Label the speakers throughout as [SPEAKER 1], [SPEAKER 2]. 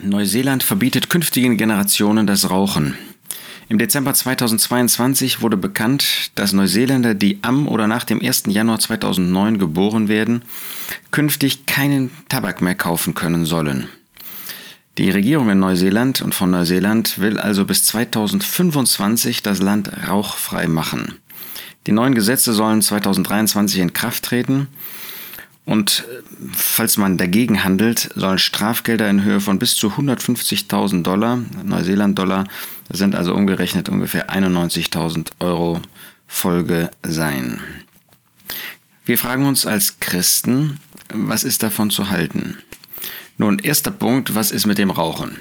[SPEAKER 1] Neuseeland verbietet künftigen Generationen das Rauchen. Im Dezember 2022 wurde bekannt, dass Neuseeländer, die am oder nach dem 1. Januar 2009 geboren werden, künftig keinen Tabak mehr kaufen können sollen. Die Regierung in Neuseeland und von Neuseeland will also bis 2025 das Land rauchfrei machen. Die neuen Gesetze sollen 2023 in Kraft treten und äh, falls man dagegen handelt, sollen Strafgelder in Höhe von bis zu 150.000 Dollar, Neuseeland-Dollar, sind also umgerechnet ungefähr 91.000 Euro Folge sein. Wir fragen uns als Christen, was ist davon zu halten? Nun, erster Punkt, was ist mit dem Rauchen?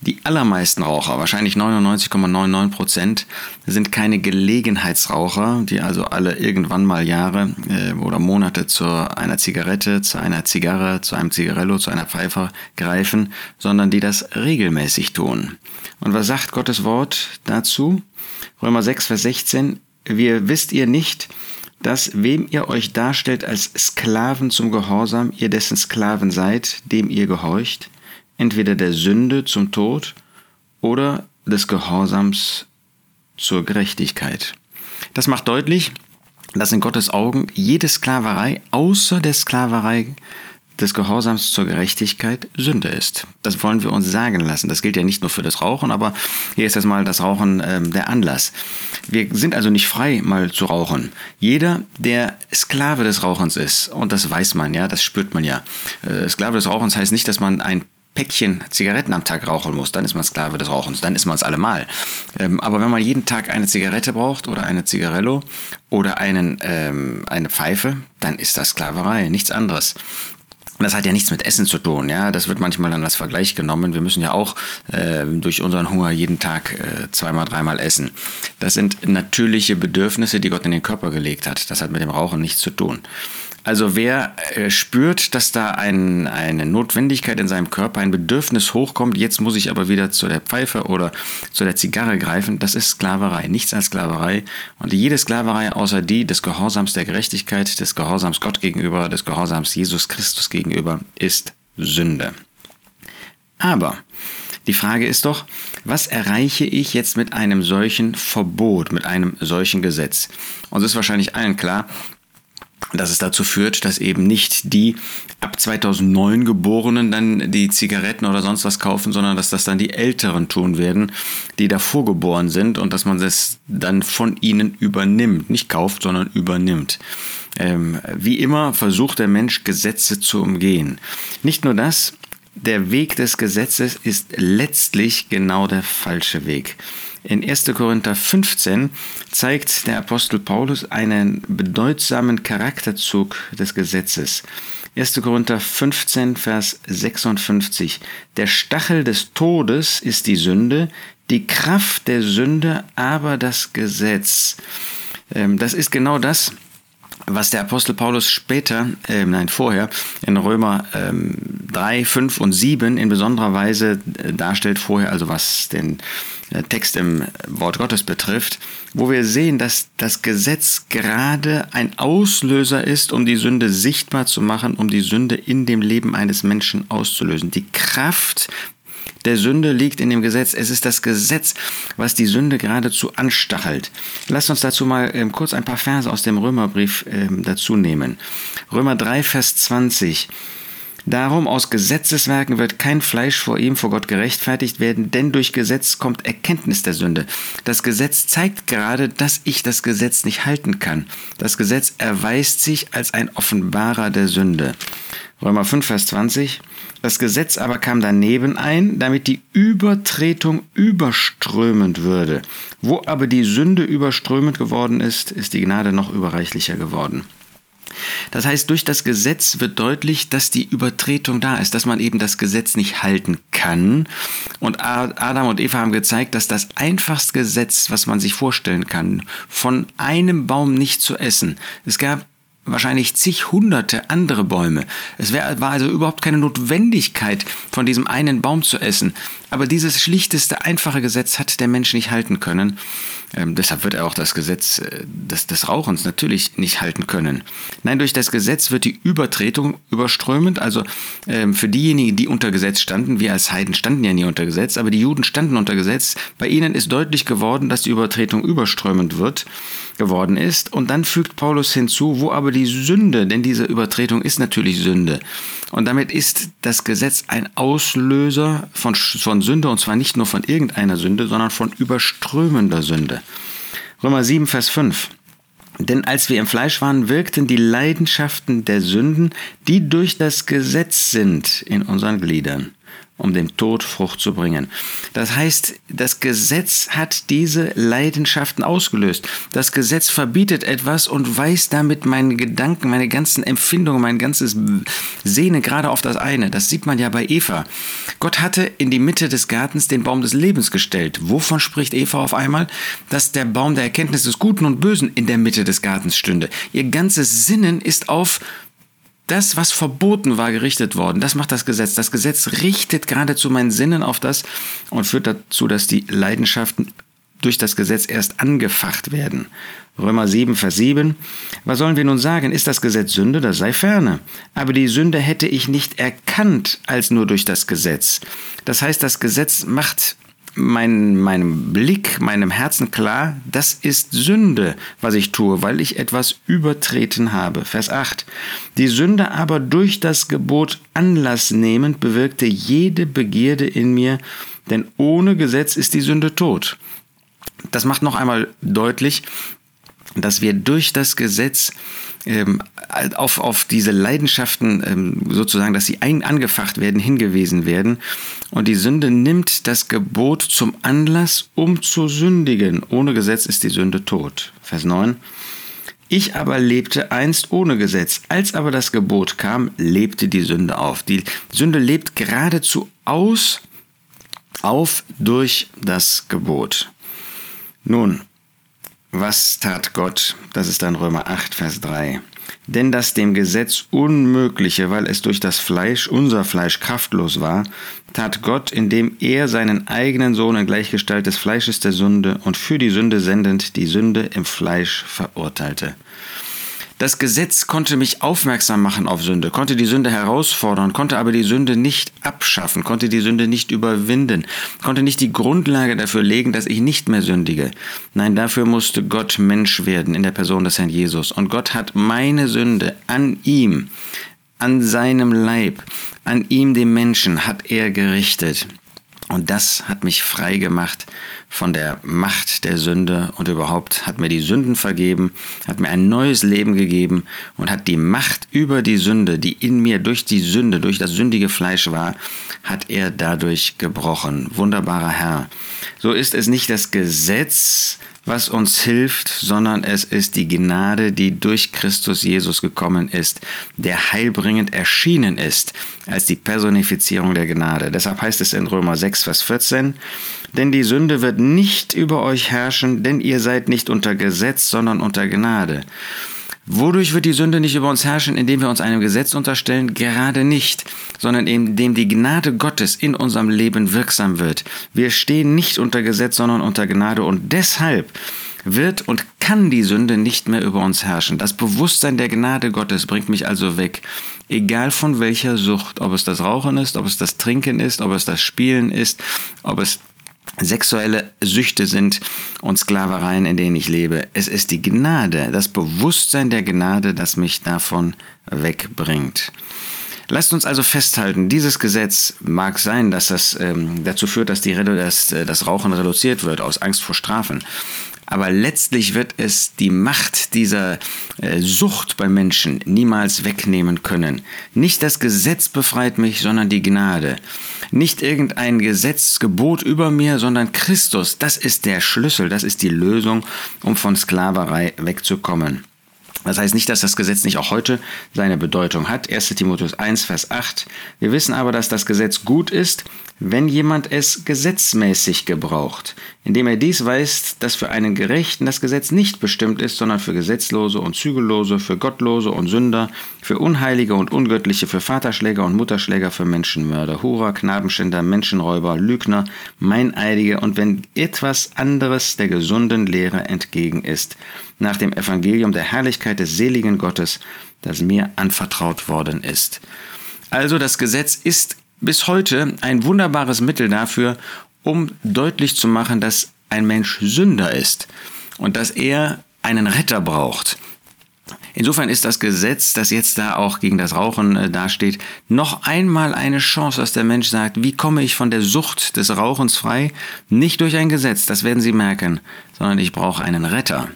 [SPEAKER 1] Die allermeisten Raucher, wahrscheinlich 99,99 Prozent, sind keine Gelegenheitsraucher, die also alle irgendwann mal Jahre äh, oder Monate zu einer Zigarette, zu einer Zigarre, zu einem Zigarello, zu einer Pfeife greifen, sondern die das regelmäßig tun. Und was sagt Gottes Wort dazu? Römer 6, Vers 16. Wir wisst ihr nicht, dass wem ihr euch darstellt als Sklaven zum Gehorsam, ihr dessen Sklaven seid, dem ihr gehorcht, entweder der Sünde zum Tod oder des Gehorsams zur Gerechtigkeit. Das macht deutlich, dass in Gottes Augen jede Sklaverei außer der Sklaverei des Gehorsams zur Gerechtigkeit Sünde ist. Das wollen wir uns sagen lassen. Das gilt ja nicht nur für das Rauchen, aber hier ist jetzt mal das Rauchen ähm, der Anlass. Wir sind also nicht frei, mal zu rauchen. Jeder, der Sklave des Rauchens ist, und das weiß man ja, das spürt man ja. Äh, Sklave des Rauchens heißt nicht, dass man ein Päckchen Zigaretten am Tag rauchen muss, dann ist man Sklave des Rauchens, dann ist man es allemal. Ähm, aber wenn man jeden Tag eine Zigarette braucht oder eine Zigarello oder einen, ähm, eine Pfeife, dann ist das Sklaverei, nichts anderes. Das hat ja nichts mit Essen zu tun, ja. Das wird manchmal dann als Vergleich genommen. Wir müssen ja auch äh, durch unseren Hunger jeden Tag äh, zweimal, dreimal essen. Das sind natürliche Bedürfnisse, die Gott in den Körper gelegt hat. Das hat mit dem Rauchen nichts zu tun. Also wer äh, spürt, dass da ein, eine Notwendigkeit in seinem Körper, ein Bedürfnis hochkommt, jetzt muss ich aber wieder zu der Pfeife oder zu der Zigarre greifen, das ist Sklaverei, nichts als Sklaverei. Und jede Sklaverei außer die des Gehorsams der Gerechtigkeit, des Gehorsams Gott gegenüber, des Gehorsams Jesus Christus gegenüber ist Sünde. Aber die Frage ist doch, was erreiche ich jetzt mit einem solchen Verbot, mit einem solchen Gesetz? Uns ist wahrscheinlich allen klar, dass es dazu führt, dass eben nicht die ab 2009 Geborenen dann die Zigaretten oder sonst was kaufen, sondern dass das dann die Älteren tun werden, die davor geboren sind und dass man das dann von ihnen übernimmt. Nicht kauft, sondern übernimmt. Ähm, wie immer versucht der Mensch Gesetze zu umgehen. Nicht nur das, der Weg des Gesetzes ist letztlich genau der falsche Weg. In 1. Korinther 15 zeigt der Apostel Paulus einen bedeutsamen Charakterzug des Gesetzes. 1. Korinther 15, Vers 56. Der Stachel des Todes ist die Sünde, die Kraft der Sünde aber das Gesetz. Ähm, das ist genau das, was der Apostel Paulus später, äh, nein, vorher, in Römer ähm, 3, 5 und 7 in besonderer Weise äh, darstellt, vorher, also was den äh, Text im Wort Gottes betrifft, wo wir sehen, dass das Gesetz gerade ein Auslöser ist, um die Sünde sichtbar zu machen, um die Sünde in dem Leben eines Menschen auszulösen. Die Kraft der Sünde liegt in dem Gesetz. Es ist das Gesetz, was die Sünde geradezu anstachelt. Lasst uns dazu mal ähm, kurz ein paar Verse aus dem Römerbrief ähm, dazu nehmen. Römer 3, Vers 20. Darum aus Gesetzeswerken wird kein Fleisch vor ihm vor Gott gerechtfertigt werden, denn durch Gesetz kommt Erkenntnis der Sünde. Das Gesetz zeigt gerade, dass ich das Gesetz nicht halten kann. Das Gesetz erweist sich als ein Offenbarer der Sünde. Römer 5, Vers 20. Das Gesetz aber kam daneben ein, damit die Übertretung überströmend würde. Wo aber die Sünde überströmend geworden ist, ist die Gnade noch überreichlicher geworden. Das heißt, durch das Gesetz wird deutlich, dass die Übertretung da ist, dass man eben das Gesetz nicht halten kann. Und Adam und Eva haben gezeigt, dass das einfachste Gesetz, was man sich vorstellen kann, von einem Baum nicht zu essen. Es gab wahrscheinlich zig hunderte andere Bäume. Es wär, war also überhaupt keine Notwendigkeit, von diesem einen Baum zu essen. Aber dieses schlichteste, einfache Gesetz hat der Mensch nicht halten können. Ähm, deshalb wird er auch das Gesetz äh, des, des Rauchens natürlich nicht halten können. Nein, durch das Gesetz wird die Übertretung überströmend. Also ähm, für diejenigen, die unter Gesetz standen, wir als Heiden standen ja nie unter Gesetz, aber die Juden standen unter Gesetz. Bei ihnen ist deutlich geworden, dass die Übertretung überströmend wird geworden ist. Und dann fügt Paulus hinzu, wo aber die Sünde, denn diese Übertretung ist natürlich Sünde. Und damit ist das Gesetz ein Auslöser von, von Sünde, und zwar nicht nur von irgendeiner Sünde, sondern von überströmender Sünde. Römer 7, Vers 5. Denn als wir im Fleisch waren, wirkten die Leidenschaften der Sünden, die durch das Gesetz sind, in unseren Gliedern um dem Tod Frucht zu bringen. Das heißt, das Gesetz hat diese Leidenschaften ausgelöst. Das Gesetz verbietet etwas und weist damit meine Gedanken, meine ganzen Empfindungen, mein ganzes Sehne gerade auf das eine. Das sieht man ja bei Eva. Gott hatte in die Mitte des Gartens den Baum des Lebens gestellt. Wovon spricht Eva auf einmal? Dass der Baum der Erkenntnis des Guten und Bösen in der Mitte des Gartens stünde. Ihr ganzes Sinnen ist auf das, was verboten war, gerichtet worden. Das macht das Gesetz. Das Gesetz richtet geradezu meinen Sinnen auf das und führt dazu, dass die Leidenschaften durch das Gesetz erst angefacht werden. Römer 7, Vers 7. Was sollen wir nun sagen? Ist das Gesetz Sünde? Das sei ferne. Aber die Sünde hätte ich nicht erkannt als nur durch das Gesetz. Das heißt, das Gesetz macht mein, meinem Blick, meinem Herzen klar, das ist Sünde, was ich tue, weil ich etwas übertreten habe. Vers 8. Die Sünde aber durch das Gebot Anlass nehmend bewirkte jede Begierde in mir, denn ohne Gesetz ist die Sünde tot. Das macht noch einmal deutlich, dass wir durch das Gesetz ähm, auf, auf diese Leidenschaften ähm, sozusagen, dass sie ein, angefacht werden, hingewiesen werden. Und die Sünde nimmt das Gebot zum Anlass, um zu sündigen. Ohne Gesetz ist die Sünde tot. Vers 9. Ich aber lebte einst ohne Gesetz. Als aber das Gebot kam, lebte die Sünde auf. Die Sünde lebt geradezu aus, auf durch das Gebot. Nun, was tat Gott? Das ist dann Römer 8, Vers 3. Denn das dem Gesetz Unmögliche, weil es durch das Fleisch, unser Fleisch, kraftlos war, tat Gott, indem er seinen eigenen Sohn in Gleichgestalt des Fleisches der Sünde und für die Sünde sendend die Sünde im Fleisch verurteilte. Das Gesetz konnte mich aufmerksam machen auf Sünde, konnte die Sünde herausfordern, konnte aber die Sünde nicht abschaffen, konnte die Sünde nicht überwinden, konnte nicht die Grundlage dafür legen, dass ich nicht mehr sündige. Nein, dafür musste Gott Mensch werden in der Person des Herrn Jesus. Und Gott hat meine Sünde an ihm, an seinem Leib, an ihm, dem Menschen, hat er gerichtet. Und das hat mich frei gemacht von der Macht der Sünde und überhaupt hat mir die Sünden vergeben, hat mir ein neues Leben gegeben und hat die Macht über die Sünde, die in mir durch die Sünde, durch das sündige Fleisch war, hat er dadurch gebrochen. Wunderbarer Herr. So ist es nicht das Gesetz, was uns hilft, sondern es ist die Gnade, die durch Christus Jesus gekommen ist, der heilbringend erschienen ist als die Personifizierung der Gnade. Deshalb heißt es in Römer 6, Vers 14, denn die Sünde wird nicht über euch herrschen, denn ihr seid nicht unter Gesetz, sondern unter Gnade. Wodurch wird die Sünde nicht über uns herrschen, indem wir uns einem Gesetz unterstellen? Gerade nicht, sondern indem die Gnade Gottes in unserem Leben wirksam wird. Wir stehen nicht unter Gesetz, sondern unter Gnade und deshalb wird und kann die Sünde nicht mehr über uns herrschen. Das Bewusstsein der Gnade Gottes bringt mich also weg. Egal von welcher Sucht, ob es das Rauchen ist, ob es das Trinken ist, ob es das Spielen ist, ob es sexuelle Süchte sind und Sklavereien, in denen ich lebe. Es ist die Gnade, das Bewusstsein der Gnade, das mich davon wegbringt. Lasst uns also festhalten, dieses Gesetz mag sein, dass es ähm, dazu führt, dass die, das, äh, das Rauchen reduziert wird aus Angst vor Strafen. Aber letztlich wird es die Macht dieser äh, Sucht bei Menschen niemals wegnehmen können. Nicht das Gesetz befreit mich, sondern die Gnade. Nicht irgendein Gesetzgebot über mir, sondern Christus. Das ist der Schlüssel, das ist die Lösung, um von Sklaverei wegzukommen. Das heißt nicht, dass das Gesetz nicht auch heute seine Bedeutung hat. 1 Timotheus 1, Vers 8. Wir wissen aber, dass das Gesetz gut ist, wenn jemand es gesetzmäßig gebraucht, indem er dies weiß, dass für einen Gerechten das Gesetz nicht bestimmt ist, sondern für Gesetzlose und Zügellose, für Gottlose und Sünder, für Unheilige und Ungöttliche, für Vaterschläger und Mutterschläger, für Menschenmörder, Hurer, Knabenschänder, Menschenräuber, Lügner, Meineidige und wenn etwas anderes der gesunden Lehre entgegen ist, nach dem Evangelium der Herrlichkeit des seligen Gottes, das mir anvertraut worden ist. Also das Gesetz ist bis heute ein wunderbares Mittel dafür, um deutlich zu machen, dass ein Mensch Sünder ist und dass er einen Retter braucht. Insofern ist das Gesetz, das jetzt da auch gegen das Rauchen äh, dasteht, noch einmal eine Chance, dass der Mensch sagt, wie komme ich von der Sucht des Rauchens frei? Nicht durch ein Gesetz, das werden Sie merken, sondern ich brauche einen Retter.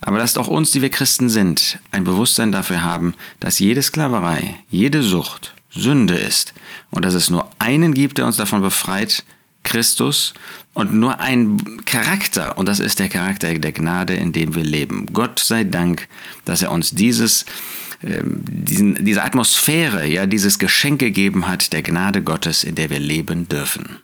[SPEAKER 1] Aber lasst auch uns, die wir Christen sind, ein Bewusstsein dafür haben, dass jede Sklaverei, jede Sucht Sünde ist und dass es nur einen gibt, der uns davon befreit, Christus, und nur einen Charakter, und das ist der Charakter der Gnade, in dem wir leben. Gott sei Dank, dass er uns dieses, äh, diesen, diese Atmosphäre, ja, dieses Geschenk gegeben hat, der Gnade Gottes, in der wir leben dürfen.